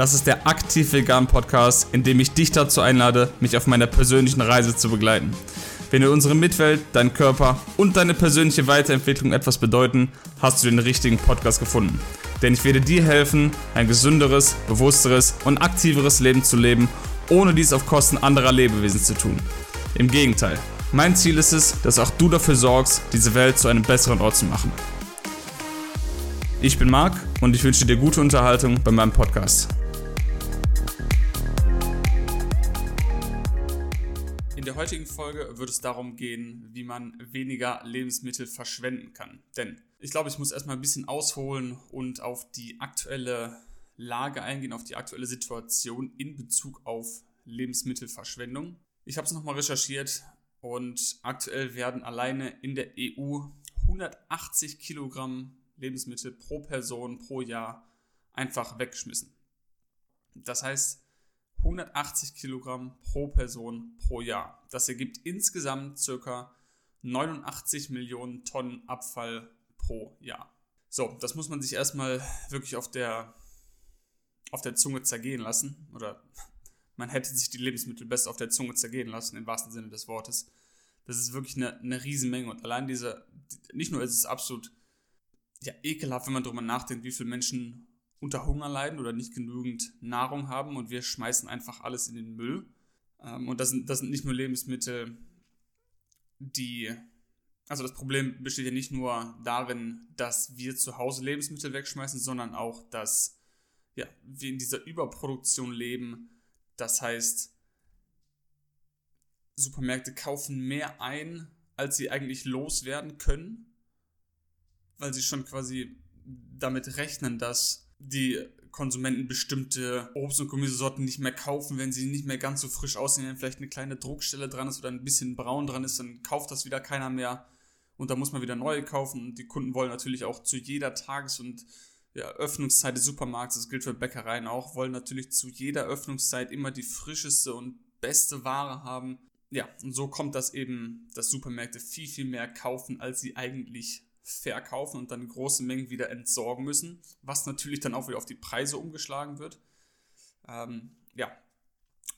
Das ist der Aktiv Vegan Podcast, in dem ich dich dazu einlade, mich auf meiner persönlichen Reise zu begleiten. Wenn dir unsere Mitwelt, dein Körper und deine persönliche Weiterentwicklung etwas bedeuten, hast du den richtigen Podcast gefunden. Denn ich werde dir helfen, ein gesünderes, bewussteres und aktiveres Leben zu leben, ohne dies auf Kosten anderer Lebewesen zu tun. Im Gegenteil, mein Ziel ist es, dass auch du dafür sorgst, diese Welt zu einem besseren Ort zu machen. Ich bin Marc und ich wünsche dir gute Unterhaltung bei meinem Podcast. Der heutigen Folge wird es darum gehen, wie man weniger Lebensmittel verschwenden kann. Denn ich glaube, ich muss erstmal ein bisschen ausholen und auf die aktuelle Lage eingehen, auf die aktuelle Situation in Bezug auf Lebensmittelverschwendung. Ich habe es nochmal recherchiert und aktuell werden alleine in der EU 180 Kilogramm Lebensmittel pro Person pro Jahr einfach weggeschmissen. Das heißt 180 Kilogramm pro Person pro Jahr. Das ergibt insgesamt circa 89 Millionen Tonnen Abfall pro Jahr. So, das muss man sich erstmal wirklich auf der, auf der Zunge zergehen lassen. Oder man hätte sich die Lebensmittel besser auf der Zunge zergehen lassen, im wahrsten Sinne des Wortes. Das ist wirklich eine, eine Riesenmenge. Und allein diese, nicht nur ist es absolut ja, ekelhaft, wenn man darüber nachdenkt, wie viele Menschen unter Hunger leiden oder nicht genügend Nahrung haben und wir schmeißen einfach alles in den Müll. Ähm, und das sind, das sind nicht nur Lebensmittel, die. Also das Problem besteht ja nicht nur darin, dass wir zu Hause Lebensmittel wegschmeißen, sondern auch, dass ja, wir in dieser Überproduktion leben. Das heißt, Supermärkte kaufen mehr ein, als sie eigentlich loswerden können weil sie schon quasi damit rechnen, dass die Konsumenten bestimmte Obst- und Gemüsesorten nicht mehr kaufen, wenn sie nicht mehr ganz so frisch aussehen, wenn vielleicht eine kleine Druckstelle dran ist oder ein bisschen braun dran ist, dann kauft das wieder keiner mehr und da muss man wieder neue kaufen und die Kunden wollen natürlich auch zu jeder Tages- und ja, Öffnungszeit des Supermarkts, das gilt für Bäckereien auch, wollen natürlich zu jeder Öffnungszeit immer die frischeste und beste Ware haben. Ja, und so kommt das eben, dass Supermärkte viel, viel mehr kaufen, als sie eigentlich verkaufen und dann große Mengen wieder entsorgen müssen, was natürlich dann auch wieder auf die Preise umgeschlagen wird. Ähm, ja,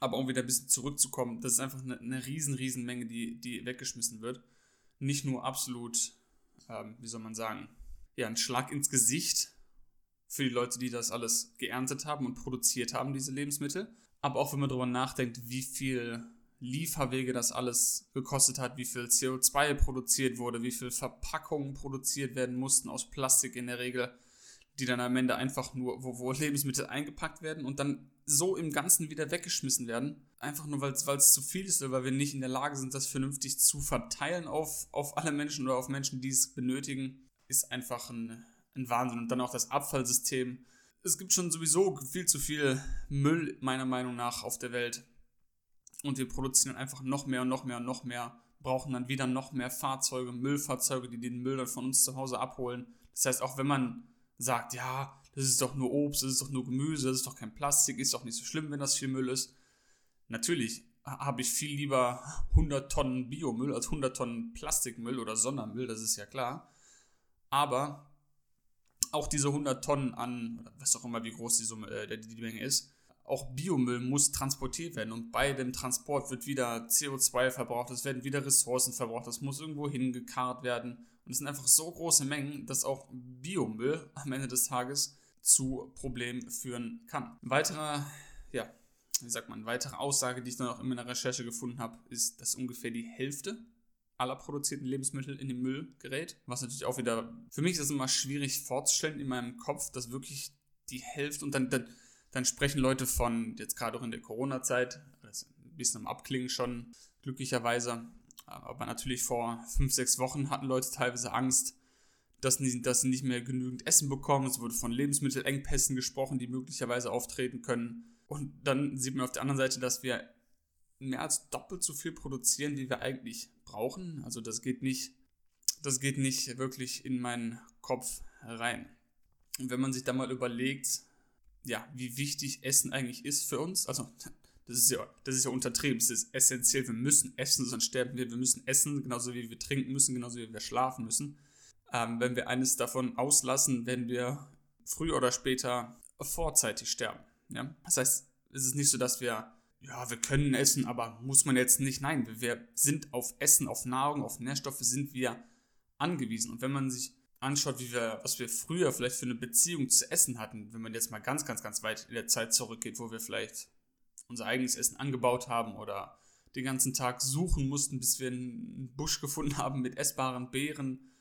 aber um wieder ein bisschen zurückzukommen, das ist einfach eine, eine riesen, riesen Menge, die, die weggeschmissen wird. Nicht nur absolut, ähm, wie soll man sagen, ja, ein Schlag ins Gesicht für die Leute, die das alles geerntet haben und produziert haben, diese Lebensmittel. Aber auch wenn man darüber nachdenkt, wie viel Lieferwege das alles gekostet hat, wie viel CO2 produziert wurde, wie viel Verpackungen produziert werden mussten aus Plastik in der Regel, die dann am Ende einfach nur, wo, wo Lebensmittel eingepackt werden und dann so im Ganzen wieder weggeschmissen werden. Einfach nur, weil es zu viel ist oder weil wir nicht in der Lage sind, das vernünftig zu verteilen auf, auf alle Menschen oder auf Menschen, die es benötigen, ist einfach ein, ein Wahnsinn. Und dann auch das Abfallsystem. Es gibt schon sowieso viel zu viel Müll, meiner Meinung nach, auf der Welt und wir produzieren einfach noch mehr und noch mehr und noch mehr, brauchen dann wieder noch mehr Fahrzeuge, Müllfahrzeuge, die den Müll dann von uns zu Hause abholen. Das heißt, auch wenn man sagt, ja, das ist doch nur Obst, das ist doch nur Gemüse, das ist doch kein Plastik, ist doch nicht so schlimm, wenn das viel Müll ist. Natürlich habe ich viel lieber 100 Tonnen Biomüll als 100 Tonnen Plastikmüll oder Sondermüll, das ist ja klar. Aber auch diese 100 Tonnen an, was auch immer, wie groß die, Summe, äh, die Menge ist, auch Biomüll muss transportiert werden und bei dem Transport wird wieder CO2 verbraucht, es werden wieder Ressourcen verbraucht, das muss irgendwo hingekarrt werden. Und es sind einfach so große Mengen, dass auch Biomüll am Ende des Tages zu Problemen führen kann. Ein weiterer, ja, wie sagt man, weitere Aussage, die ich dann auch in meiner Recherche gefunden habe, ist, dass ungefähr die Hälfte aller produzierten Lebensmittel in den Müll gerät. Was natürlich auch wieder, für mich ist es immer schwierig vorzustellen in meinem Kopf, dass wirklich die Hälfte und dann, dann dann sprechen Leute von, jetzt gerade auch in der Corona-Zeit, ist ein bisschen am Abklingen schon, glücklicherweise. Aber natürlich vor fünf, sechs Wochen hatten Leute teilweise Angst, dass sie, dass sie nicht mehr genügend Essen bekommen. Es wurde von Lebensmittelengpässen gesprochen, die möglicherweise auftreten können. Und dann sieht man auf der anderen Seite, dass wir mehr als doppelt so viel produzieren, wie wir eigentlich brauchen. Also das geht nicht, das geht nicht wirklich in meinen Kopf rein. Und wenn man sich da mal überlegt, ja, wie wichtig Essen eigentlich ist für uns. Also, das ist ja, das ist ja untertrieben, es ist essentiell. Wir müssen essen, sonst sterben wir. Wir müssen essen, genauso wie wir trinken müssen, genauso wie wir schlafen müssen. Ähm, wenn wir eines davon auslassen, werden wir früher oder später vorzeitig sterben. Ja? Das heißt, es ist nicht so, dass wir, ja, wir können essen, aber muss man jetzt nicht. Nein, wir sind auf Essen, auf Nahrung, auf Nährstoffe sind wir angewiesen. Und wenn man sich anschaut, wie wir, was wir früher vielleicht für eine Beziehung zu essen hatten, wenn man jetzt mal ganz, ganz, ganz weit in der Zeit zurückgeht, wo wir vielleicht unser eigenes Essen angebaut haben oder den ganzen Tag suchen mussten, bis wir einen Busch gefunden haben mit essbaren Beeren,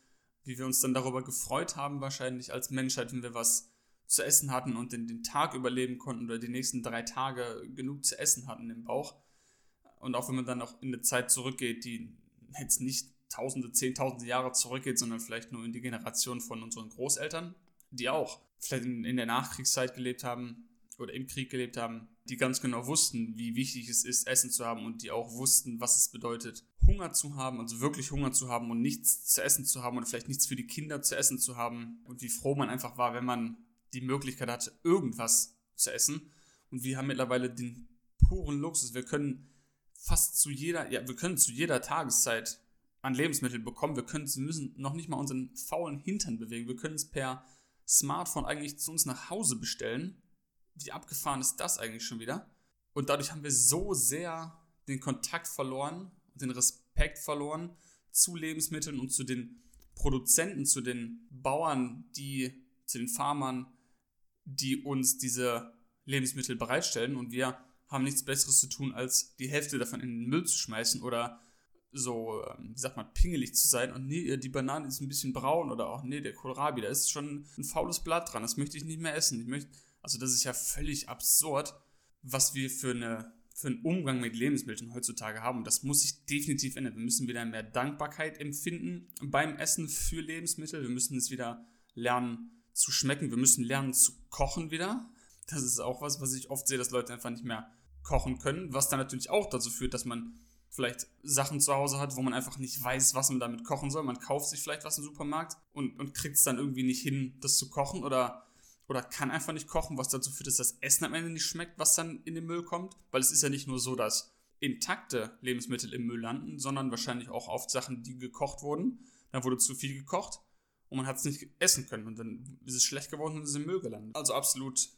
wie wir uns dann darüber gefreut haben, wahrscheinlich als Menschheit, wenn wir was zu essen hatten und den, den Tag überleben konnten oder die nächsten drei Tage genug zu essen hatten im Bauch. Und auch wenn man dann auch in eine Zeit zurückgeht, die jetzt nicht Tausende, Zehntausende Jahre zurückgeht, sondern vielleicht nur in die Generation von unseren Großeltern, die auch vielleicht in, in der Nachkriegszeit gelebt haben oder im Krieg gelebt haben, die ganz genau wussten, wie wichtig es ist, Essen zu haben und die auch wussten, was es bedeutet, Hunger zu haben, also wirklich Hunger zu haben und nichts zu essen zu haben oder vielleicht nichts für die Kinder zu essen zu haben und wie froh man einfach war, wenn man die Möglichkeit hatte, irgendwas zu essen. Und wir haben mittlerweile den puren Luxus. Wir können fast zu jeder, ja, wir können zu jeder Tageszeit an Lebensmittel bekommen. Wir können, müssen noch nicht mal unseren faulen Hintern bewegen. Wir können es per Smartphone eigentlich zu uns nach Hause bestellen. Wie abgefahren ist das eigentlich schon wieder? Und dadurch haben wir so sehr den Kontakt verloren, den Respekt verloren zu Lebensmitteln und zu den Produzenten, zu den Bauern, die, zu den Farmern, die uns diese Lebensmittel bereitstellen. Und wir haben nichts Besseres zu tun, als die Hälfte davon in den Müll zu schmeißen oder so, ähm, wie sagt man, pingelig zu sein und nee, die Banane ist ein bisschen braun oder auch nee, der Kohlrabi, da ist schon ein faules Blatt dran, das möchte ich nicht mehr essen. Ich möchte, also das ist ja völlig absurd, was wir für, eine, für einen Umgang mit Lebensmitteln heutzutage haben. Und das muss sich definitiv ändern. Wir müssen wieder mehr Dankbarkeit empfinden beim Essen für Lebensmittel. Wir müssen es wieder lernen zu schmecken. Wir müssen lernen zu kochen wieder. Das ist auch was, was ich oft sehe, dass Leute einfach nicht mehr kochen können, was dann natürlich auch dazu führt, dass man vielleicht Sachen zu Hause hat, wo man einfach nicht weiß, was man damit kochen soll. Man kauft sich vielleicht was im Supermarkt und, und kriegt es dann irgendwie nicht hin, das zu kochen oder, oder kann einfach nicht kochen, was dazu führt, dass das Essen am Ende nicht schmeckt, was dann in den Müll kommt. Weil es ist ja nicht nur so, dass intakte Lebensmittel im Müll landen, sondern wahrscheinlich auch oft Sachen, die gekocht wurden. Da wurde zu viel gekocht und man hat es nicht essen können und dann ist es schlecht geworden und ist im Müll gelandet. Also absolut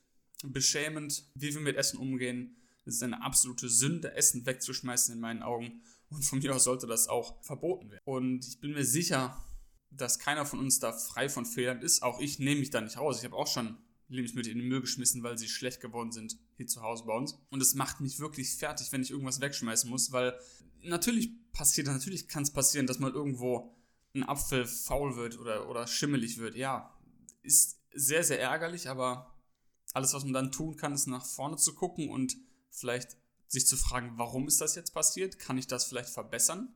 beschämend, wie wir mit Essen umgehen es ist eine absolute Sünde, Essen wegzuschmeißen in meinen Augen. Und von mir aus sollte das auch verboten werden. Und ich bin mir sicher, dass keiner von uns da frei von Fehlern ist. Auch ich nehme mich da nicht raus. Ich habe auch schon Lebensmittel in den Müll geschmissen, weil sie schlecht geworden sind hier zu Hause bei uns. Und es macht mich wirklich fertig, wenn ich irgendwas wegschmeißen muss, weil natürlich passiert, natürlich kann es passieren, dass mal irgendwo ein Apfel faul wird oder, oder schimmelig wird. Ja, ist sehr, sehr ärgerlich, aber alles, was man dann tun kann, ist nach vorne zu gucken und vielleicht sich zu fragen, warum ist das jetzt passiert? Kann ich das vielleicht verbessern?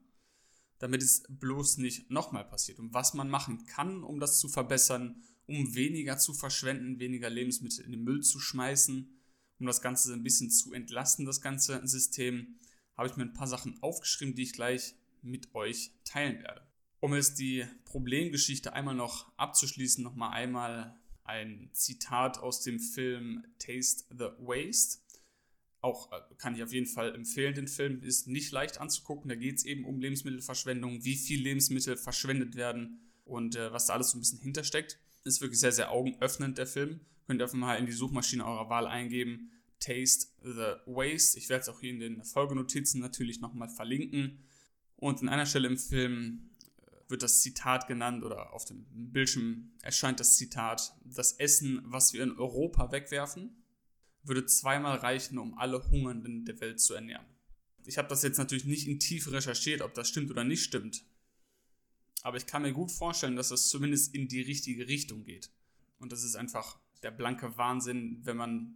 Damit es bloß nicht nochmal passiert. Und was man machen kann, um das zu verbessern, um weniger zu verschwenden, weniger Lebensmittel in den Müll zu schmeißen, um das Ganze ein bisschen zu entlasten, das ganze System, habe ich mir ein paar Sachen aufgeschrieben, die ich gleich mit euch teilen werde. Um jetzt die Problemgeschichte einmal noch abzuschließen, nochmal einmal ein Zitat aus dem Film Taste the Waste auch äh, kann ich auf jeden Fall empfehlen, den Film ist nicht leicht anzugucken. Da geht es eben um Lebensmittelverschwendung, wie viel Lebensmittel verschwendet werden und äh, was da alles so ein bisschen hintersteckt. Ist wirklich sehr, sehr augenöffnend, der Film. Könnt ihr einfach mal in die Suchmaschine eurer Wahl eingeben. Taste the Waste. Ich werde es auch hier in den Folgenotizen natürlich nochmal verlinken. Und an einer Stelle im Film äh, wird das Zitat genannt oder auf dem Bildschirm erscheint das Zitat, das Essen, was wir in Europa wegwerfen, würde zweimal reichen, um alle Hungernden der Welt zu ernähren. Ich habe das jetzt natürlich nicht in Tiefe recherchiert, ob das stimmt oder nicht stimmt. Aber ich kann mir gut vorstellen, dass das zumindest in die richtige Richtung geht. Und das ist einfach der blanke Wahnsinn, wenn man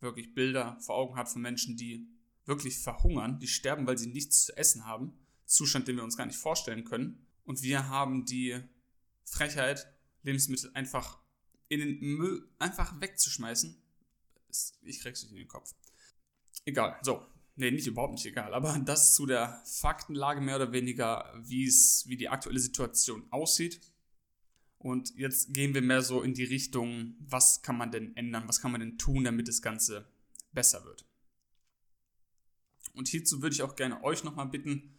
wirklich Bilder vor Augen hat von Menschen, die wirklich verhungern, die sterben, weil sie nichts zu essen haben. Zustand, den wir uns gar nicht vorstellen können. Und wir haben die Frechheit, Lebensmittel einfach in den Müll einfach wegzuschmeißen ich krieg's nicht in den Kopf. Egal, so. Nee, nicht überhaupt nicht egal, aber das zu der Faktenlage mehr oder weniger, wie es, wie die aktuelle Situation aussieht. Und jetzt gehen wir mehr so in die Richtung, was kann man denn ändern, was kann man denn tun, damit das Ganze besser wird. Und hierzu würde ich auch gerne euch nochmal bitten,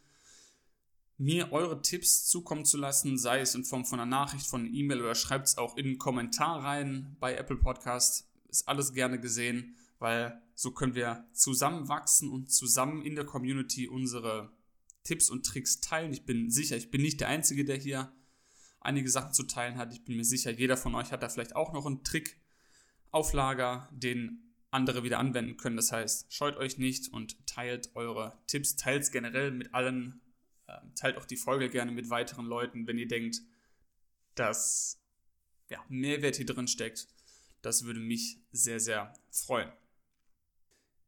mir eure Tipps zukommen zu lassen, sei es in Form von einer Nachricht, von einer E-Mail oder schreibt es auch in einen Kommentar rein bei Apple Podcast ist alles gerne gesehen, weil so können wir zusammenwachsen und zusammen in der Community unsere Tipps und Tricks teilen. Ich bin sicher, ich bin nicht der Einzige, der hier einige Sachen zu teilen hat. Ich bin mir sicher, jeder von euch hat da vielleicht auch noch einen Trick auf Lager, den andere wieder anwenden können. Das heißt, scheut euch nicht und teilt eure Tipps, teilt es generell mit allen, äh, teilt auch die Folge gerne mit weiteren Leuten, wenn ihr denkt, dass ja, Mehrwert hier drin steckt. Das würde mich sehr, sehr freuen.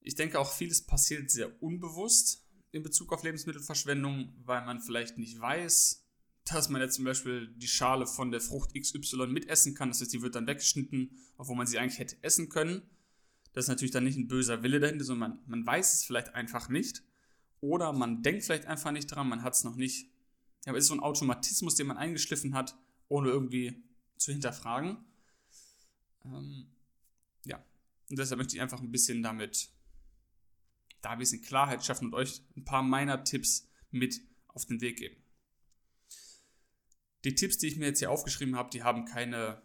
Ich denke auch, vieles passiert sehr unbewusst in Bezug auf Lebensmittelverschwendung, weil man vielleicht nicht weiß, dass man jetzt zum Beispiel die Schale von der Frucht XY mitessen kann. Das heißt, die wird dann weggeschnitten, obwohl man sie eigentlich hätte essen können. Das ist natürlich dann nicht ein böser Wille dahinter, sondern man, man weiß es vielleicht einfach nicht. Oder man denkt vielleicht einfach nicht dran, man hat es noch nicht. Aber es ist so ein Automatismus, den man eingeschliffen hat, ohne irgendwie zu hinterfragen. Ähm, ja, und deshalb möchte ich einfach ein bisschen damit da ein bisschen Klarheit schaffen und euch ein paar meiner Tipps mit auf den Weg geben. Die Tipps, die ich mir jetzt hier aufgeschrieben habe, die haben keine,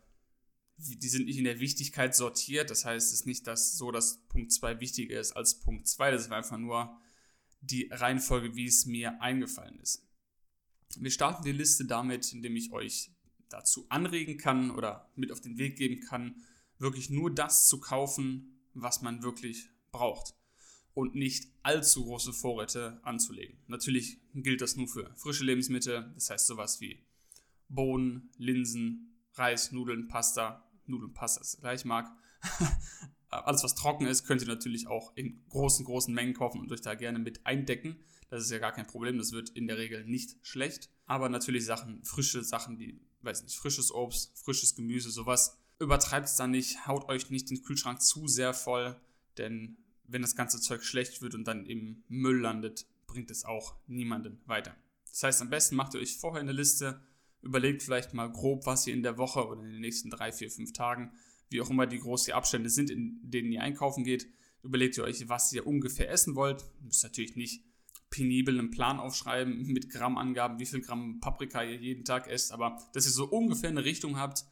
die sind nicht in der Wichtigkeit sortiert. Das heißt, es ist nicht dass so, dass Punkt 2 wichtiger ist als Punkt 2. Das war einfach nur die Reihenfolge, wie es mir eingefallen ist. Wir starten die Liste damit, indem ich euch dazu anregen kann oder mit auf den Weg geben kann, wirklich nur das zu kaufen, was man wirklich braucht und nicht allzu große Vorräte anzulegen. Natürlich gilt das nur für frische Lebensmittel, das heißt sowas wie Bohnen, Linsen, Reis, Nudeln, Pasta. Nudeln, Pasta ist gleich mag. Alles, was trocken ist, könnt ihr natürlich auch in großen, großen Mengen kaufen und euch da gerne mit eindecken. Das ist ja gar kein Problem, das wird in der Regel nicht schlecht. Aber natürlich Sachen, frische Sachen wie, weiß nicht, frisches Obst, frisches Gemüse, sowas. Übertreibt es da nicht, haut euch nicht den Kühlschrank zu sehr voll, denn wenn das ganze Zeug schlecht wird und dann im Müll landet, bringt es auch niemanden weiter. Das heißt, am besten macht ihr euch vorher eine Liste, überlegt vielleicht mal grob, was ihr in der Woche oder in den nächsten drei, vier, fünf Tagen, wie auch immer die großen Abstände sind, in denen ihr einkaufen geht, überlegt ihr euch, was ihr ungefähr essen wollt. Ihr müsst natürlich nicht penibel einen Plan aufschreiben mit Grammangaben, wie viel Gramm Paprika ihr jeden Tag esst, aber dass ihr so ungefähr eine Richtung habt,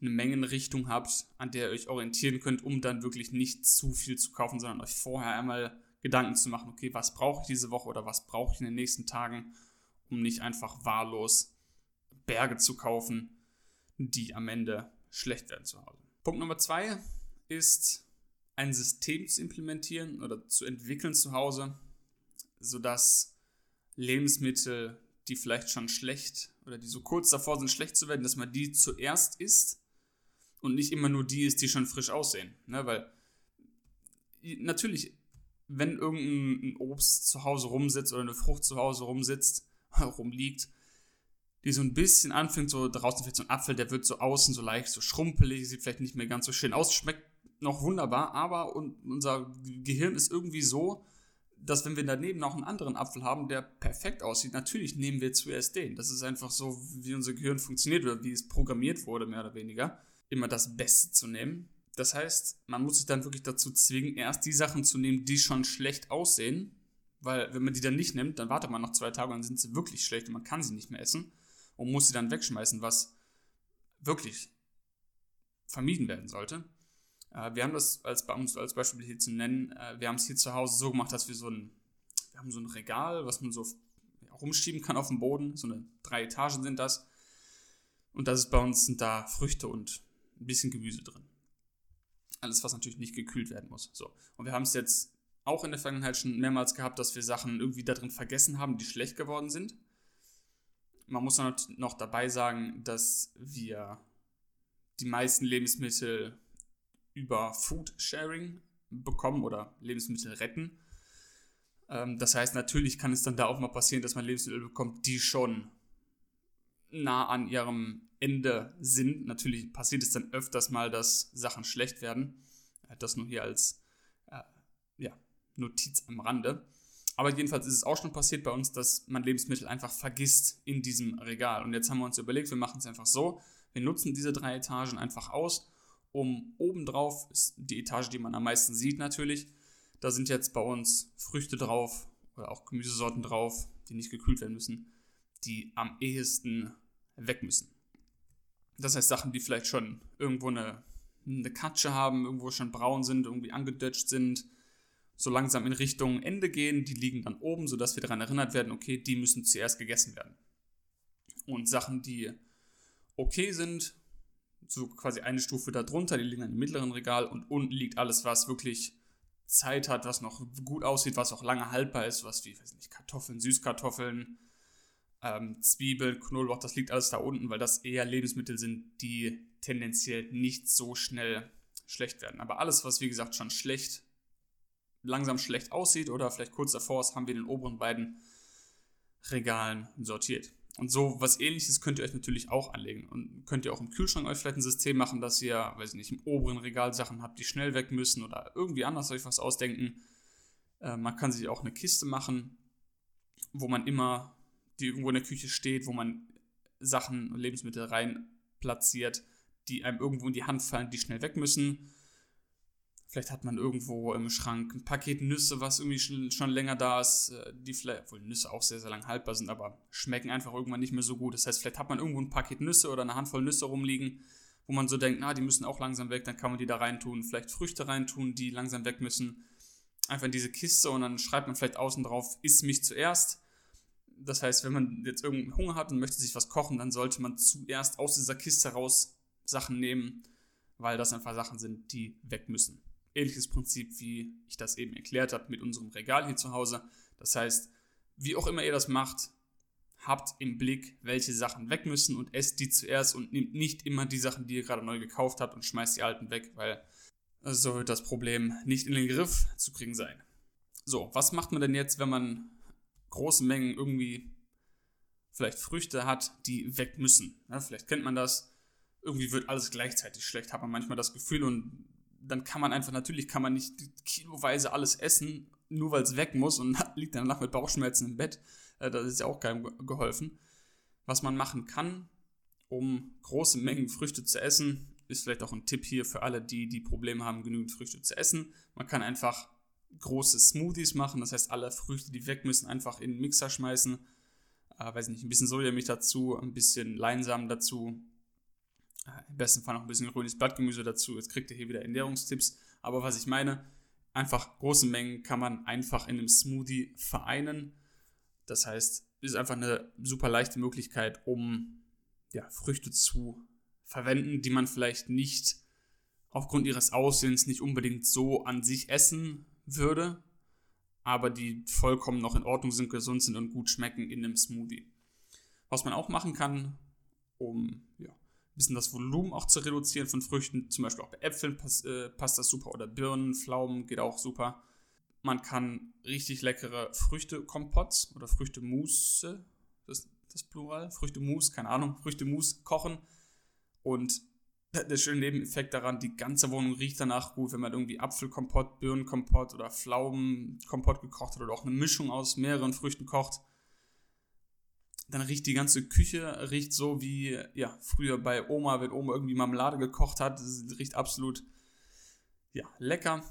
eine Mengenrichtung habt, an der ihr euch orientieren könnt, um dann wirklich nicht zu viel zu kaufen, sondern euch vorher einmal Gedanken zu machen, okay, was brauche ich diese Woche oder was brauche ich in den nächsten Tagen, um nicht einfach wahllos Berge zu kaufen, die am Ende schlecht werden zu Hause. Punkt Nummer zwei ist, ein System zu implementieren oder zu entwickeln zu Hause, sodass Lebensmittel, die vielleicht schon schlecht oder die so kurz davor sind, schlecht zu werden, dass man die zuerst isst und nicht immer nur die ist, die schon frisch aussehen. Ne? Weil natürlich, wenn irgendein Obst zu Hause rumsitzt oder eine Frucht zu Hause rumsitzt, rumliegt, die so ein bisschen anfängt, so draußen vielleicht so ein Apfel, der wird so außen so leicht so schrumpelig, sieht vielleicht nicht mehr ganz so schön aus, schmeckt noch wunderbar, aber unser Gehirn ist irgendwie so, dass wenn wir daneben noch einen anderen Apfel haben, der perfekt aussieht, natürlich nehmen wir zuerst den. Das ist einfach so, wie unser Gehirn funktioniert oder wie es programmiert wurde, mehr oder weniger immer das Beste zu nehmen. Das heißt, man muss sich dann wirklich dazu zwingen, erst die Sachen zu nehmen, die schon schlecht aussehen. Weil wenn man die dann nicht nimmt, dann wartet man noch zwei Tage und dann sind sie wirklich schlecht und man kann sie nicht mehr essen und muss sie dann wegschmeißen, was wirklich vermieden werden sollte. Äh, wir haben das als, als Beispiel hier zu nennen, äh, wir haben es hier zu Hause so gemacht, dass wir so ein, wir haben so ein Regal, was man so rumschieben kann auf dem Boden, so eine drei Etagen sind das. Und das ist bei uns sind da Früchte und ein bisschen Gemüse drin. Alles, was natürlich nicht gekühlt werden muss. So. Und wir haben es jetzt auch in der Vergangenheit schon mehrmals gehabt, dass wir Sachen irgendwie da drin vergessen haben, die schlecht geworden sind. Man muss noch dabei sagen, dass wir die meisten Lebensmittel über Food Sharing bekommen oder Lebensmittel retten. Ähm, das heißt, natürlich kann es dann da auch mal passieren, dass man Lebensmittel bekommt, die schon nah an ihrem Ende sind. Natürlich passiert es dann öfters mal, dass Sachen schlecht werden. Das nur hier als äh, ja, Notiz am Rande. Aber jedenfalls ist es auch schon passiert bei uns, dass man Lebensmittel einfach vergisst in diesem Regal. Und jetzt haben wir uns überlegt, wir machen es einfach so. Wir nutzen diese drei Etagen einfach aus, um obendrauf, ist die Etage, die man am meisten sieht natürlich, da sind jetzt bei uns Früchte drauf oder auch Gemüsesorten drauf, die nicht gekühlt werden müssen, die am ehesten weg müssen. Das heißt Sachen, die vielleicht schon irgendwo eine eine Katsche haben, irgendwo schon braun sind, irgendwie angedötscht sind, so langsam in Richtung Ende gehen. Die liegen dann oben, sodass wir daran erinnert werden, okay, die müssen zuerst gegessen werden. Und Sachen, die okay sind, so quasi eine Stufe darunter, die liegen dann im mittleren Regal und unten liegt alles, was wirklich Zeit hat, was noch gut aussieht, was auch lange haltbar ist, was wie, weiß nicht, Kartoffeln, Süßkartoffeln, ähm, Zwiebeln, Knoblauch, das liegt alles da unten, weil das eher Lebensmittel sind, die tendenziell nicht so schnell schlecht werden. Aber alles, was wie gesagt schon schlecht, langsam schlecht aussieht oder vielleicht kurz davor ist, haben wir in den oberen beiden Regalen sortiert. Und so was ähnliches könnt ihr euch natürlich auch anlegen. Und könnt ihr auch im Kühlschrank euch vielleicht ein System machen, dass ihr, weiß ich nicht, im oberen Regal Sachen habt, die schnell weg müssen oder irgendwie anders euch was ausdenken. Äh, man kann sich auch eine Kiste machen, wo man immer, die irgendwo in der Küche steht, wo man Sachen, Lebensmittel rein platziert, die einem irgendwo in die Hand fallen, die schnell weg müssen. Vielleicht hat man irgendwo im Schrank ein Paket Nüsse, was irgendwie schon, schon länger da ist, äh, die vielleicht, obwohl Nüsse auch sehr, sehr lang haltbar sind, aber schmecken einfach irgendwann nicht mehr so gut. Das heißt, vielleicht hat man irgendwo ein Paket Nüsse oder eine Handvoll Nüsse rumliegen, wo man so denkt, na, die müssen auch langsam weg, dann kann man die da reintun, vielleicht Früchte reintun, die langsam weg müssen. Einfach in diese Kiste und dann schreibt man vielleicht außen drauf, iss mich zuerst. Das heißt, wenn man jetzt irgendeinen Hunger hat und möchte sich was kochen, dann sollte man zuerst aus dieser Kiste raus Sachen nehmen, weil das einfach Sachen sind, die weg müssen ähnliches Prinzip, wie ich das eben erklärt habe mit unserem Regal hier zu Hause. Das heißt, wie auch immer ihr das macht, habt im Blick, welche Sachen weg müssen und esst die zuerst und nehmt nicht immer die Sachen, die ihr gerade neu gekauft habt und schmeißt die alten weg, weil so wird das Problem nicht in den Griff zu kriegen sein. So, was macht man denn jetzt, wenn man große Mengen irgendwie vielleicht Früchte hat, die weg müssen? Ja, vielleicht kennt man das. Irgendwie wird alles gleichzeitig schlecht, hat man manchmal das Gefühl und dann kann man einfach, natürlich kann man nicht kiloweise alles essen, nur weil es weg muss und liegt danach mit Bauchschmerzen im Bett. Äh, das ist ja auch keinem geholfen. Was man machen kann, um große Mengen Früchte zu essen, ist vielleicht auch ein Tipp hier für alle, die die Probleme haben, genügend Früchte zu essen. Man kann einfach große Smoothies machen, das heißt, alle Früchte, die weg müssen, einfach in den Mixer schmeißen. Äh, weiß nicht, ein bisschen Sojamilch dazu, ein bisschen Leinsamen dazu, im besten Fall noch ein bisschen grünes Blattgemüse dazu. Jetzt kriegt ihr hier wieder Ernährungstipps. Aber was ich meine, einfach große Mengen kann man einfach in einem Smoothie vereinen. Das heißt, ist einfach eine super leichte Möglichkeit, um ja, Früchte zu verwenden, die man vielleicht nicht aufgrund ihres Aussehens nicht unbedingt so an sich essen würde, aber die vollkommen noch in Ordnung sind, gesund sind und gut schmecken in einem Smoothie. Was man auch machen kann, um ja, bisschen das Volumen auch zu reduzieren von Früchten. Zum Beispiel auch bei Äpfeln passt, äh, passt das super oder Birnen, Pflaumen geht auch super. Man kann richtig leckere Früchtekompotts oder Früchtemousse, das ist das Plural, Früchtemousse, keine Ahnung, Früchtemousse kochen. Und der schöne Nebeneffekt daran, die ganze Wohnung riecht danach gut, wenn man irgendwie Apfelkompott, Birnenkompott oder Pflaumenkompott gekocht hat oder auch eine Mischung aus mehreren Früchten kocht dann riecht die ganze Küche riecht so wie ja früher bei Oma, wenn Oma irgendwie Marmelade gekocht hat. Das riecht absolut ja lecker.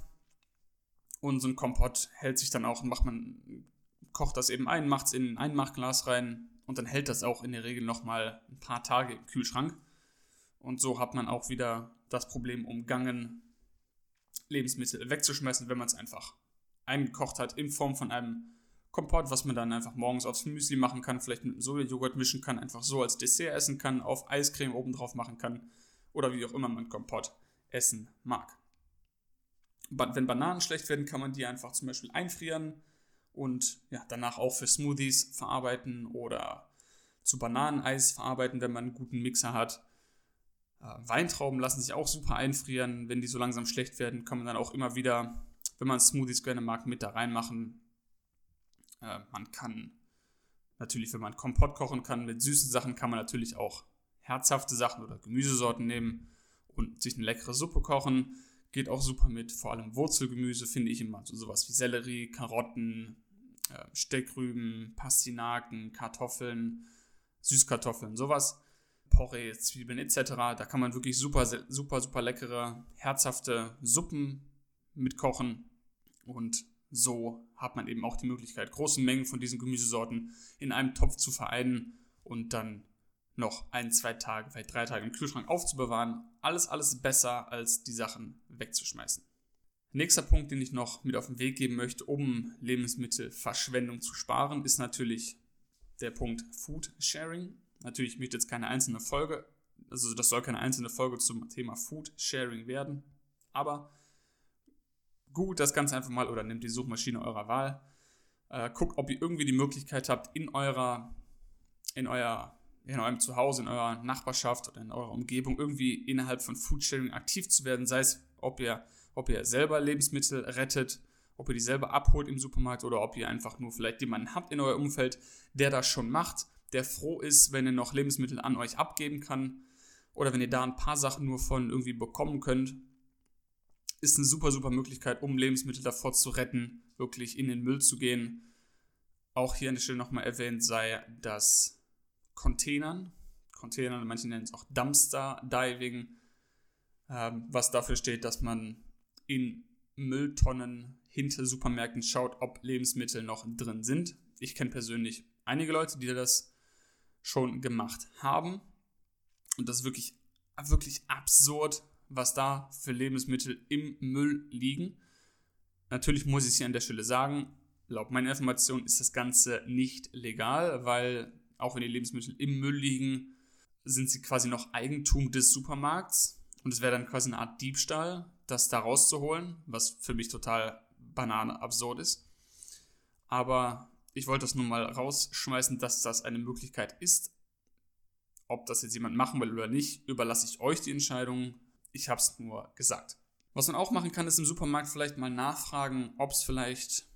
Und so ein Kompott hält sich dann auch, macht man kocht das eben ein, macht es in ein Einmachglas rein und dann hält das auch in der Regel noch mal ein paar Tage im Kühlschrank. Und so hat man auch wieder das Problem umgangen, Lebensmittel wegzuschmeißen, wenn man es einfach eingekocht hat in Form von einem Kompott, was man dann einfach morgens aufs Müsli machen kann, vielleicht mit Sojajoghurt mischen kann, einfach so als Dessert essen kann, auf Eiscreme oben drauf machen kann oder wie auch immer man Kompott essen mag. Wenn Bananen schlecht werden, kann man die einfach zum Beispiel einfrieren und ja, danach auch für Smoothies verarbeiten oder zu Bananeneis verarbeiten, wenn man einen guten Mixer hat. Äh, Weintrauben lassen sich auch super einfrieren. Wenn die so langsam schlecht werden, kann man dann auch immer wieder, wenn man Smoothies gerne mag, mit da reinmachen. Äh, man kann natürlich, wenn man Kompott kochen kann, mit süßen Sachen kann man natürlich auch herzhafte Sachen oder Gemüsesorten nehmen und sich eine leckere Suppe kochen. Geht auch super mit, vor allem Wurzelgemüse finde ich immer. So sowas wie Sellerie, Karotten, äh, Steckrüben, Pastinaken, Kartoffeln, Süßkartoffeln, sowas. Porree, Zwiebeln etc. Da kann man wirklich super, super, super leckere, herzhafte Suppen mitkochen und so hat man eben auch die Möglichkeit, große Mengen von diesen Gemüsesorten in einem Topf zu vereinen und dann noch ein, zwei Tage, vielleicht drei Tage im Kühlschrank aufzubewahren. Alles, alles besser, als die Sachen wegzuschmeißen. Nächster Punkt, den ich noch mit auf den Weg geben möchte, um Lebensmittelverschwendung zu sparen, ist natürlich der Punkt Food Sharing. Natürlich möchte jetzt keine einzelne Folge, also das soll keine einzelne Folge zum Thema Food Sharing werden, aber gut das Ganze einfach mal oder nehmt die Suchmaschine eurer Wahl. Äh, guckt, ob ihr irgendwie die Möglichkeit habt, in eurer, in euer in eurem Zuhause, in eurer Nachbarschaft oder in eurer Umgebung irgendwie innerhalb von Foodsharing aktiv zu werden, sei es, ob ihr, ob ihr selber Lebensmittel rettet, ob ihr die selber abholt im Supermarkt oder ob ihr einfach nur vielleicht jemanden habt in eurem Umfeld, der das schon macht, der froh ist, wenn er noch Lebensmittel an euch abgeben kann oder wenn ihr da ein paar Sachen nur von irgendwie bekommen könnt, ist eine super, super Möglichkeit, um Lebensmittel davor zu retten, wirklich in den Müll zu gehen. Auch hier an der Stelle nochmal erwähnt sei, dass Containern. Containern, manche nennen es auch Dumpster Diving, ähm, was dafür steht, dass man in Mülltonnen hinter Supermärkten schaut, ob Lebensmittel noch drin sind. Ich kenne persönlich einige Leute, die das schon gemacht haben. Und das ist wirklich, wirklich absurd, was da für Lebensmittel im Müll liegen. Natürlich muss ich es hier an der Stelle sagen, laut meiner Information ist das Ganze nicht legal, weil auch wenn die Lebensmittel im Müll liegen, sind sie quasi noch Eigentum des Supermarkts. Und es wäre dann quasi eine Art Diebstahl, das da rauszuholen, was für mich total banane absurd ist. Aber ich wollte das nun mal rausschmeißen, dass das eine Möglichkeit ist. Ob das jetzt jemand machen will oder nicht, überlasse ich euch die Entscheidung. Ich habe es nur gesagt. Was man auch machen kann, ist im Supermarkt vielleicht mal nachfragen, ob es vielleicht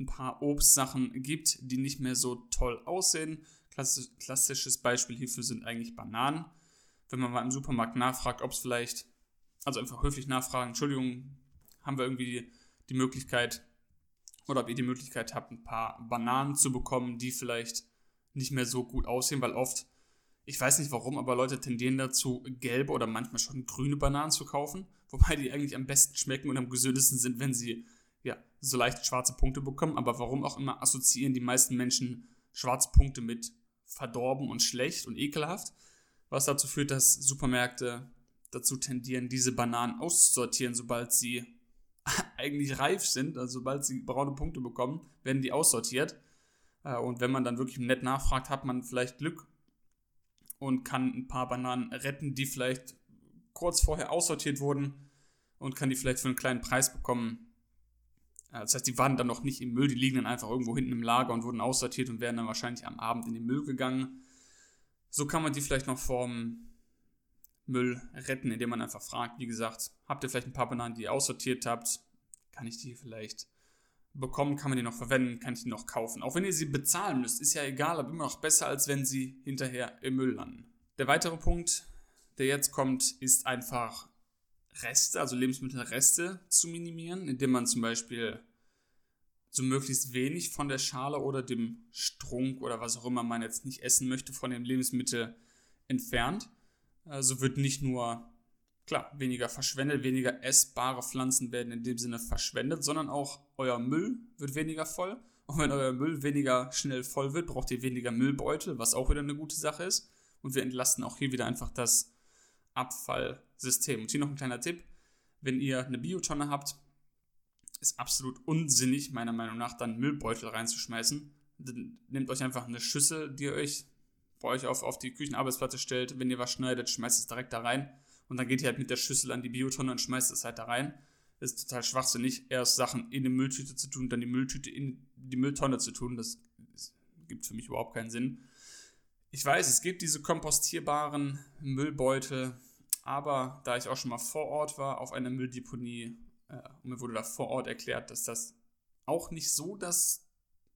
ein paar Obstsachen gibt, die nicht mehr so toll aussehen. Klassisches Beispiel hierfür sind eigentlich Bananen. Wenn man mal im Supermarkt nachfragt, ob es vielleicht, also einfach höflich nachfragen, Entschuldigung, haben wir irgendwie die, die Möglichkeit, oder ob ihr die Möglichkeit habt, ein paar Bananen zu bekommen, die vielleicht nicht mehr so gut aussehen, weil oft, ich weiß nicht warum, aber Leute tendieren dazu, gelbe oder manchmal schon grüne Bananen zu kaufen, wobei die eigentlich am besten schmecken und am gesündesten sind, wenn sie ja, so leicht schwarze Punkte bekommen. Aber warum auch immer assoziieren die meisten Menschen schwarze Punkte mit verdorben und schlecht und ekelhaft, was dazu führt, dass Supermärkte dazu tendieren, diese Bananen auszusortieren, sobald sie eigentlich reif sind, also sobald sie braune Punkte bekommen, werden die aussortiert. Äh, und wenn man dann wirklich nett nachfragt, hat man vielleicht Glück und kann ein paar Bananen retten, die vielleicht kurz vorher aussortiert wurden und kann die vielleicht für einen kleinen Preis bekommen. Das heißt, die waren dann noch nicht im Müll, die liegen dann einfach irgendwo hinten im Lager und wurden aussortiert und werden dann wahrscheinlich am Abend in den Müll gegangen. So kann man die vielleicht noch vorm Müll retten, indem man einfach fragt, wie gesagt, habt ihr vielleicht ein paar Bananen, die ihr aussortiert habt? Kann ich die vielleicht bekommen? Kann man die noch verwenden? Kann ich die noch kaufen? Auch wenn ihr sie bezahlen müsst, ist ja egal, aber immer noch besser, als wenn sie hinterher im Müll landen. Der weitere Punkt, der jetzt kommt, ist einfach Reste, also Lebensmittelreste zu minimieren, indem man zum Beispiel so möglichst wenig von der Schale oder dem Strunk oder was auch immer man jetzt nicht essen möchte von dem Lebensmittel entfernt. Also wird nicht nur, klar, weniger verschwendet, weniger essbare Pflanzen werden in dem Sinne verschwendet, sondern auch euer Müll wird weniger voll. Und wenn euer Müll weniger schnell voll wird, braucht ihr weniger Müllbeutel, was auch wieder eine gute Sache ist. Und wir entlasten auch hier wieder einfach das Abfallsystem. Und hier noch ein kleiner Tipp. Wenn ihr eine Biotonne habt, ist absolut unsinnig, meiner Meinung nach, dann Müllbeutel reinzuschmeißen. Dann nehmt euch einfach eine Schüssel, die ihr euch bei euch auf, auf die Küchenarbeitsplatte stellt. Wenn ihr was schneidet, schmeißt es direkt da rein. Und dann geht ihr halt mit der Schüssel an die Biotonne und schmeißt es halt da rein. Das ist total schwachsinnig, erst Sachen in die Mülltüte zu tun, dann die Mülltüte in die Mülltonne zu tun. Das, gibt für mich überhaupt keinen Sinn. Ich weiß, es gibt diese kompostierbaren Müllbeutel, aber da ich auch schon mal vor Ort war auf einer Mülldeponie äh, mir wurde da vor Ort erklärt, dass das auch nicht so das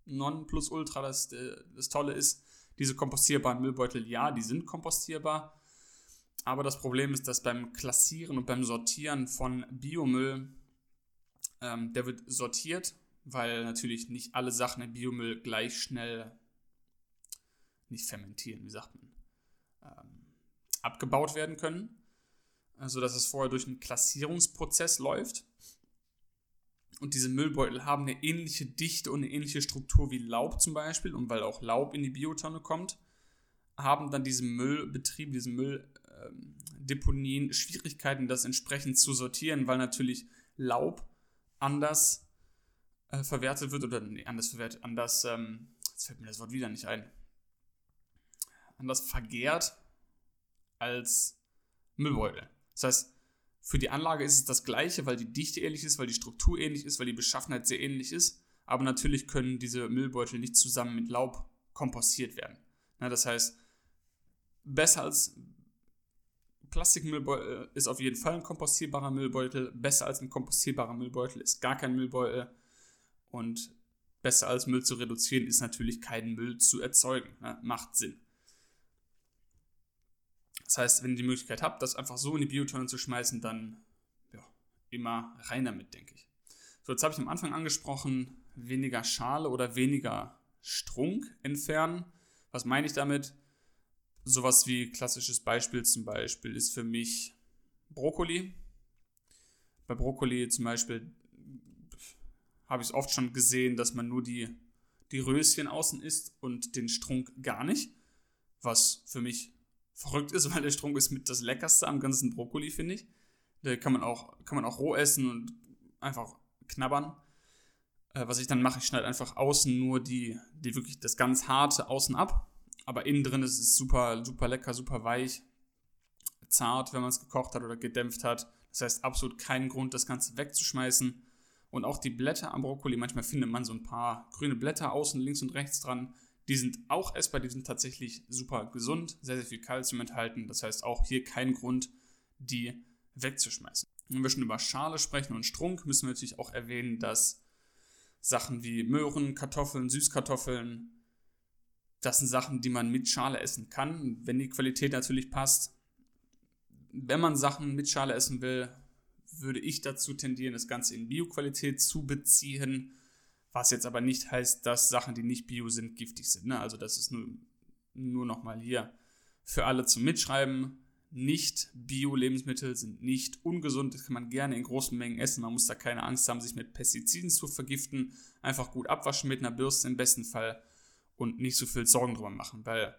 Nonplusultra das, äh, das Tolle ist. Diese kompostierbaren Müllbeutel, ja, die sind kompostierbar. Aber das Problem ist, dass beim Klassieren und beim Sortieren von Biomüll, ähm, der wird sortiert, weil natürlich nicht alle Sachen im Biomüll gleich schnell nicht fermentieren, wie sagt man, ähm, abgebaut werden können also dass es vorher durch einen Klassierungsprozess läuft. Und diese Müllbeutel haben eine ähnliche Dichte und eine ähnliche Struktur wie Laub zum Beispiel, und weil auch Laub in die Biotonne kommt. haben dann diese Müllbetriebe, diese Mülldeponien ähm, Schwierigkeiten, das entsprechend zu sortieren, weil natürlich Laub anders äh, verwertet wird oder nee, anders verwertet, anders, ähm, jetzt fällt mir das Wort wieder nicht ein, anders vergehrt als Müllbeutel. Das heißt, für die Anlage ist es das gleiche, weil die Dichte ähnlich ist, weil die Struktur ähnlich ist, weil die Beschaffenheit sehr ähnlich ist. Aber natürlich können diese Müllbeutel nicht zusammen mit Laub kompostiert werden. Na, das heißt, besser als Plastikmüllbeutel ist auf jeden Fall ein kompostierbarer Müllbeutel. Besser als ein kompostierbarer Müllbeutel ist gar kein Müllbeutel. Und besser als Müll zu reduzieren ist natürlich keinen Müll zu erzeugen. Ne? Macht Sinn. Das heißt, wenn ihr die Möglichkeit habt, das einfach so in die Biotonne zu schmeißen, dann ja, immer rein damit, denke ich. So, jetzt habe ich am Anfang angesprochen, weniger Schale oder weniger Strunk entfernen. Was meine ich damit? Sowas wie klassisches Beispiel zum Beispiel ist für mich Brokkoli. Bei Brokkoli zum Beispiel habe ich es oft schon gesehen, dass man nur die, die Röschen außen isst und den Strunk gar nicht. Was für mich verrückt ist, weil der Strunk ist mit das Leckerste am ganzen Brokkoli, finde ich. Da kann man auch, kann man auch roh essen und einfach knabbern. Äh, was ich dann mache, ich schneide einfach außen nur die, die wirklich das ganz harte außen ab. Aber innen drin ist es super, super lecker, super weich, zart, wenn man es gekocht hat oder gedämpft hat. Das heißt, absolut keinen Grund, das Ganze wegzuschmeißen. Und auch die Blätter am Brokkoli, manchmal findet man so ein paar grüne Blätter außen, links und rechts dran. Die sind auch essbar, die sind tatsächlich super gesund, sehr, sehr viel Kalzium enthalten. Das heißt, auch hier kein Grund, die wegzuschmeißen. Wenn wir schon über Schale sprechen und Strunk, müssen wir natürlich auch erwähnen, dass Sachen wie Möhren, Kartoffeln, Süßkartoffeln, das sind Sachen, die man mit Schale essen kann, wenn die Qualität natürlich passt. Wenn man Sachen mit Schale essen will, würde ich dazu tendieren, das Ganze in Bio-Qualität zu beziehen. Was jetzt aber nicht heißt, dass Sachen, die nicht Bio sind, giftig sind. Ne? Also das ist nur, nur nochmal hier für alle zum Mitschreiben. Nicht Bio-Lebensmittel sind nicht ungesund. Das kann man gerne in großen Mengen essen. Man muss da keine Angst haben, sich mit Pestiziden zu vergiften. Einfach gut abwaschen mit einer Bürste im besten Fall und nicht so viel Sorgen drüber machen, weil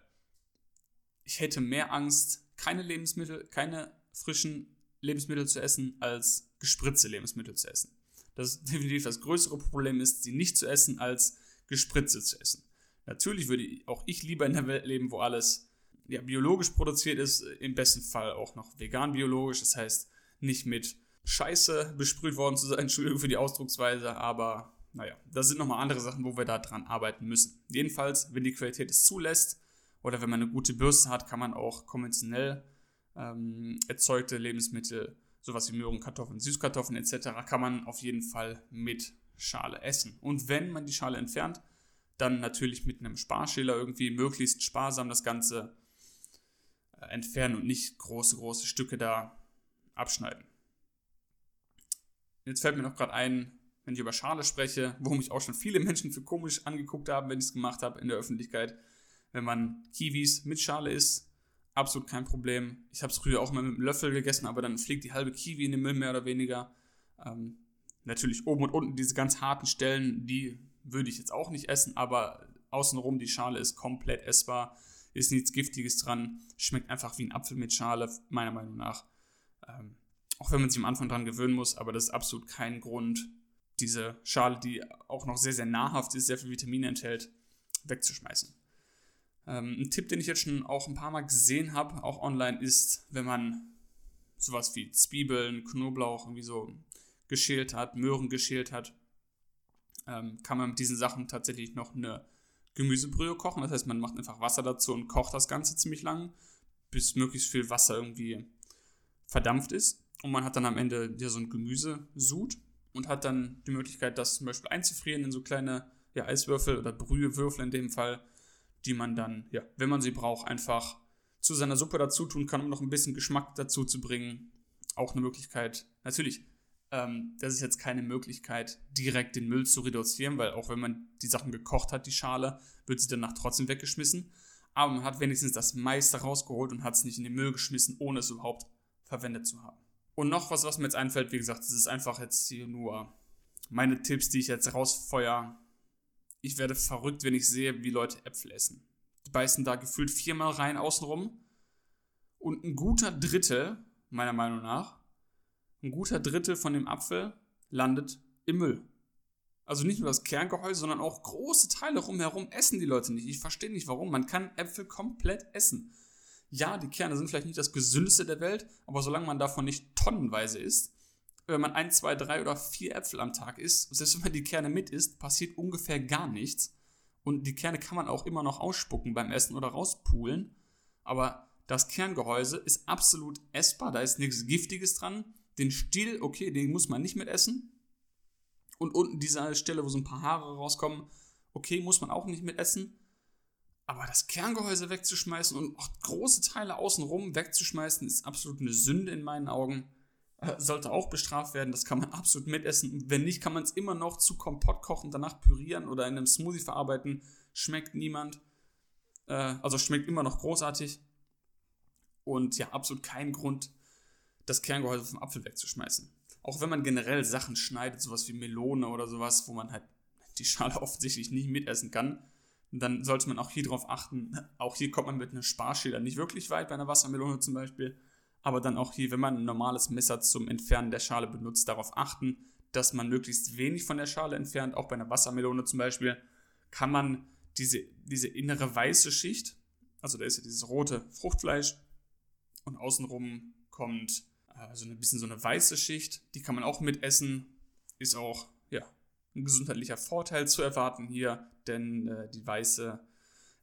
ich hätte mehr Angst, keine Lebensmittel, keine frischen Lebensmittel zu essen, als gespritzte Lebensmittel zu essen. Das ist definitiv das größere Problem ist, sie nicht zu essen, als gespritze zu essen. Natürlich würde auch ich lieber in einer Welt leben, wo alles ja, biologisch produziert ist, im besten Fall auch noch vegan biologisch, das heißt nicht mit Scheiße besprüht worden zu sein, Entschuldigung für die Ausdrucksweise, aber naja, das sind nochmal andere Sachen, wo wir da dran arbeiten müssen. Jedenfalls, wenn die Qualität es zulässt oder wenn man eine gute Bürste hat, kann man auch konventionell ähm, erzeugte Lebensmittel, sowas wie Möhren, Kartoffeln, Süßkartoffeln etc., kann man auf jeden Fall mit Schale essen. Und wenn man die Schale entfernt, dann natürlich mit einem Sparschäler irgendwie möglichst sparsam das Ganze äh, entfernen und nicht große, große Stücke da abschneiden. Jetzt fällt mir noch gerade ein, wenn ich über Schale spreche, wo mich auch schon viele Menschen für komisch angeguckt haben, wenn ich es gemacht habe in der Öffentlichkeit. Wenn man Kiwis mit Schale isst, absolut kein Problem. Ich habe es früher auch mal mit einem Löffel gegessen, aber dann fliegt die halbe Kiwi in den Müll mehr oder weniger. Ähm, natürlich oben und unten diese ganz harten Stellen, die würde ich jetzt auch nicht essen, aber außenrum die Schale ist komplett essbar, ist nichts Giftiges dran, schmeckt einfach wie ein Apfel mit Schale, meiner Meinung nach. Ähm, auch wenn man sich am Anfang dran gewöhnen muss, aber das ist absolut kein Grund, diese Schale, die auch noch sehr, sehr nahrhaft ist, sehr viel Vitamine enthält, wegzuschmeißen. Ähm, ein Tipp, den ich jetzt schon auch ein paar Mal gesehen habe, auch online, ist, wenn man sowas wie Zwiebeln, Knoblauch irgendwie so geschält hat, Möhren geschält hat, ähm, kann man mit diesen Sachen tatsächlich noch eine Gemüsebrühe kochen. Das heißt, man macht einfach Wasser dazu und kocht das Ganze ziemlich lang, bis möglichst viel Wasser irgendwie verdampft ist. Und man hat dann am Ende ja so ein Gemüsesud und hat dann die Möglichkeit, das zum Beispiel einzufrieren in so kleine ja, Eiswürfel oder Brühewürfel in dem Fall die man dann, ja, wenn man sie braucht, einfach zu seiner Suppe dazu tun kann, um noch ein bisschen Geschmack dazu zu bringen. Auch eine Möglichkeit. Natürlich, ähm, das ist jetzt keine Möglichkeit, direkt den Müll zu reduzieren, weil auch wenn man die Sachen gekocht hat, die Schale, wird sie danach trotzdem weggeschmissen. Aber man hat wenigstens das meiste rausgeholt und hat es nicht in den Müll geschmissen, ohne es überhaupt verwendet zu haben. Und noch was, was mir jetzt einfällt, wie gesagt, das ist einfach jetzt hier nur meine Tipps, die ich jetzt rausfeuer ich werde verrückt, wenn ich sehe, wie Leute Äpfel essen. Die beißen da gefühlt viermal rein außenrum. Und ein guter Drittel, meiner Meinung nach, ein guter Drittel von dem Apfel landet im Müll. Also nicht nur das Kerngehäuse, sondern auch große Teile rumherum essen die Leute nicht. Ich verstehe nicht warum. Man kann Äpfel komplett essen. Ja, die Kerne sind vielleicht nicht das gesündeste der Welt, aber solange man davon nicht tonnenweise isst, wenn man ein, zwei, drei oder vier Äpfel am Tag isst, selbst wenn man die Kerne mit isst, passiert ungefähr gar nichts. Und die Kerne kann man auch immer noch ausspucken beim Essen oder rauspulen. Aber das Kerngehäuse ist absolut essbar, da ist nichts Giftiges dran. Den Stiel, okay, den muss man nicht mit essen. Und unten diese Stelle, wo so ein paar Haare rauskommen, okay, muss man auch nicht mit essen. Aber das Kerngehäuse wegzuschmeißen und auch große Teile außenrum wegzuschmeißen, ist absolut eine Sünde in meinen Augen. Äh, sollte auch bestraft werden, das kann man absolut mitessen. Wenn nicht, kann man es immer noch zu Kompott kochen, danach pürieren oder in einem Smoothie verarbeiten. Schmeckt niemand. Äh, also schmeckt immer noch großartig. Und ja, absolut kein Grund, das Kerngehäuse vom Apfel wegzuschmeißen. Auch wenn man generell Sachen schneidet, sowas wie Melone oder sowas, wo man halt die Schale offensichtlich nicht mitessen kann, dann sollte man auch hier drauf achten. Auch hier kommt man mit einer Sparschäler nicht wirklich weit, bei einer Wassermelone zum Beispiel. Aber dann auch hier, wenn man ein normales Messer zum Entfernen der Schale benutzt, darauf achten, dass man möglichst wenig von der Schale entfernt. Auch bei einer Wassermelone zum Beispiel kann man diese, diese innere weiße Schicht, also da ist ja dieses rote Fruchtfleisch und außenrum kommt also ein bisschen so eine weiße Schicht, die kann man auch mitessen. Ist auch, ja, ein gesundheitlicher Vorteil zu erwarten hier, denn äh, die weiße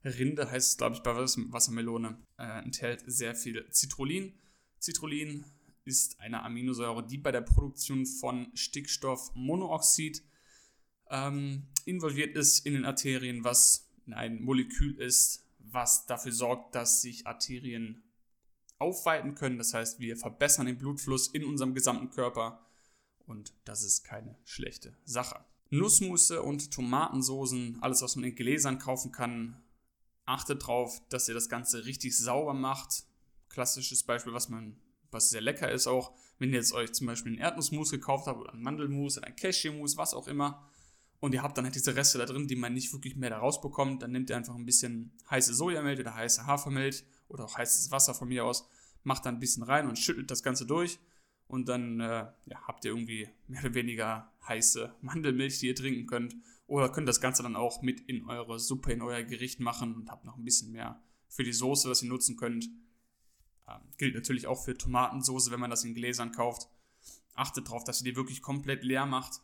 Rinde, heißt es glaube ich bei Wassermelone, äh, enthält sehr viel Citrullin. Citrullin ist eine Aminosäure, die bei der Produktion von Stickstoffmonoxid ähm, involviert ist in den Arterien, was ein Molekül ist, was dafür sorgt, dass sich Arterien aufweiten können. Das heißt, wir verbessern den Blutfluss in unserem gesamten Körper und das ist keine schlechte Sache. Nussmusse und Tomatensoßen, alles was man in Gläsern kaufen kann, achtet darauf, dass ihr das Ganze richtig sauber macht. Klassisches Beispiel, was man, was sehr lecker ist auch, wenn ihr jetzt euch zum Beispiel einen Erdnussmus gekauft habt oder einen Mandelmus oder einen Cashewmus, was auch immer, und ihr habt dann halt diese Reste da drin, die man nicht wirklich mehr da rausbekommt, dann nehmt ihr einfach ein bisschen heiße Sojamilch oder heiße Hafermilch oder auch heißes Wasser von mir aus, macht da ein bisschen rein und schüttelt das Ganze durch und dann äh, ja, habt ihr irgendwie mehr oder weniger heiße Mandelmilch, die ihr trinken könnt. Oder könnt das Ganze dann auch mit in eure Suppe, in euer Gericht machen und habt noch ein bisschen mehr für die Soße, was ihr nutzen könnt. Ähm, gilt natürlich auch für Tomatensoße, wenn man das in Gläsern kauft. Achtet darauf, dass ihr die wirklich komplett leer macht.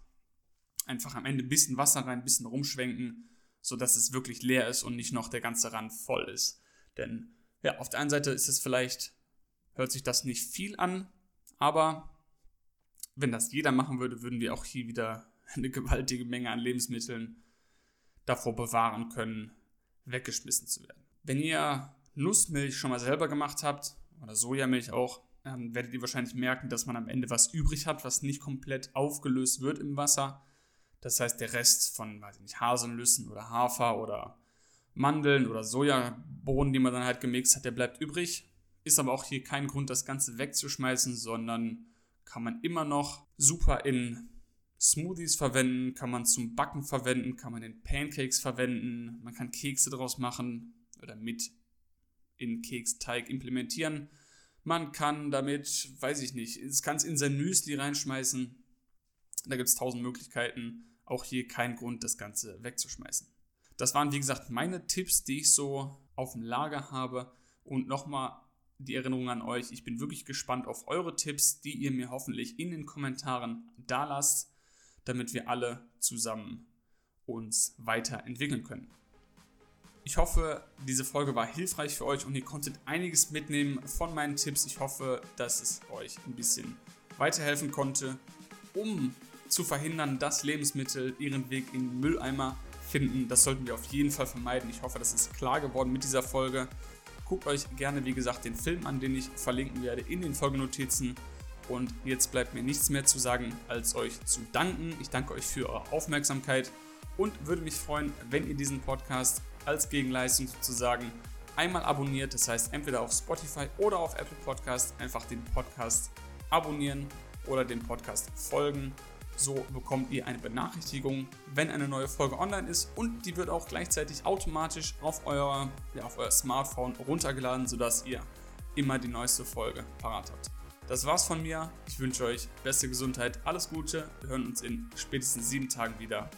Einfach am Ende ein bisschen Wasser rein, ein bisschen rumschwenken, sodass es wirklich leer ist und nicht noch der ganze Rand voll ist. Denn ja, auf der einen Seite ist es vielleicht, hört sich das nicht viel an, aber wenn das jeder machen würde, würden wir auch hier wieder eine gewaltige Menge an Lebensmitteln davor bewahren können, weggeschmissen zu werden. Wenn ihr Nussmilch schon mal selber gemacht habt, oder Sojamilch auch, ähm, werdet ihr wahrscheinlich merken, dass man am Ende was übrig hat, was nicht komplett aufgelöst wird im Wasser. Das heißt, der Rest von, weiß ich nicht, Haselnüssen oder Hafer oder Mandeln oder Sojabohnen, die man dann halt gemixt hat, der bleibt übrig. Ist aber auch hier kein Grund, das Ganze wegzuschmeißen, sondern kann man immer noch super in Smoothies verwenden, kann man zum Backen verwenden, kann man in Pancakes verwenden, man kann Kekse daraus machen oder mit in Keksteig implementieren. Man kann damit, weiß ich nicht, es kann es in sein Müsli reinschmeißen. Da gibt es tausend Möglichkeiten. Auch hier kein Grund, das Ganze wegzuschmeißen. Das waren, wie gesagt, meine Tipps, die ich so auf dem Lager habe. Und nochmal die Erinnerung an euch. Ich bin wirklich gespannt auf eure Tipps, die ihr mir hoffentlich in den Kommentaren da lasst, damit wir alle zusammen uns weiterentwickeln können. Ich hoffe, diese Folge war hilfreich für euch und ihr konntet einiges mitnehmen von meinen Tipps. Ich hoffe, dass es euch ein bisschen weiterhelfen konnte, um zu verhindern, dass Lebensmittel ihren Weg in Mülleimer finden. Das sollten wir auf jeden Fall vermeiden. Ich hoffe, das ist klar geworden mit dieser Folge. Guckt euch gerne, wie gesagt, den Film an, den ich verlinken werde in den Folgenotizen. Und jetzt bleibt mir nichts mehr zu sagen, als euch zu danken. Ich danke euch für eure Aufmerksamkeit und würde mich freuen, wenn ihr diesen Podcast als Gegenleistung sozusagen einmal abonniert. Das heißt, entweder auf Spotify oder auf Apple Podcast einfach den Podcast abonnieren oder den Podcast folgen So bekommt ihr eine Benachrichtigung, wenn eine neue Folge online ist und die wird auch gleichzeitig automatisch auf euer, ja, auf euer Smartphone runtergeladen, sodass ihr immer die neueste Folge parat habt. Das war's von mir. Ich wünsche euch beste Gesundheit, alles Gute. Wir hören uns in spätestens sieben Tagen wieder.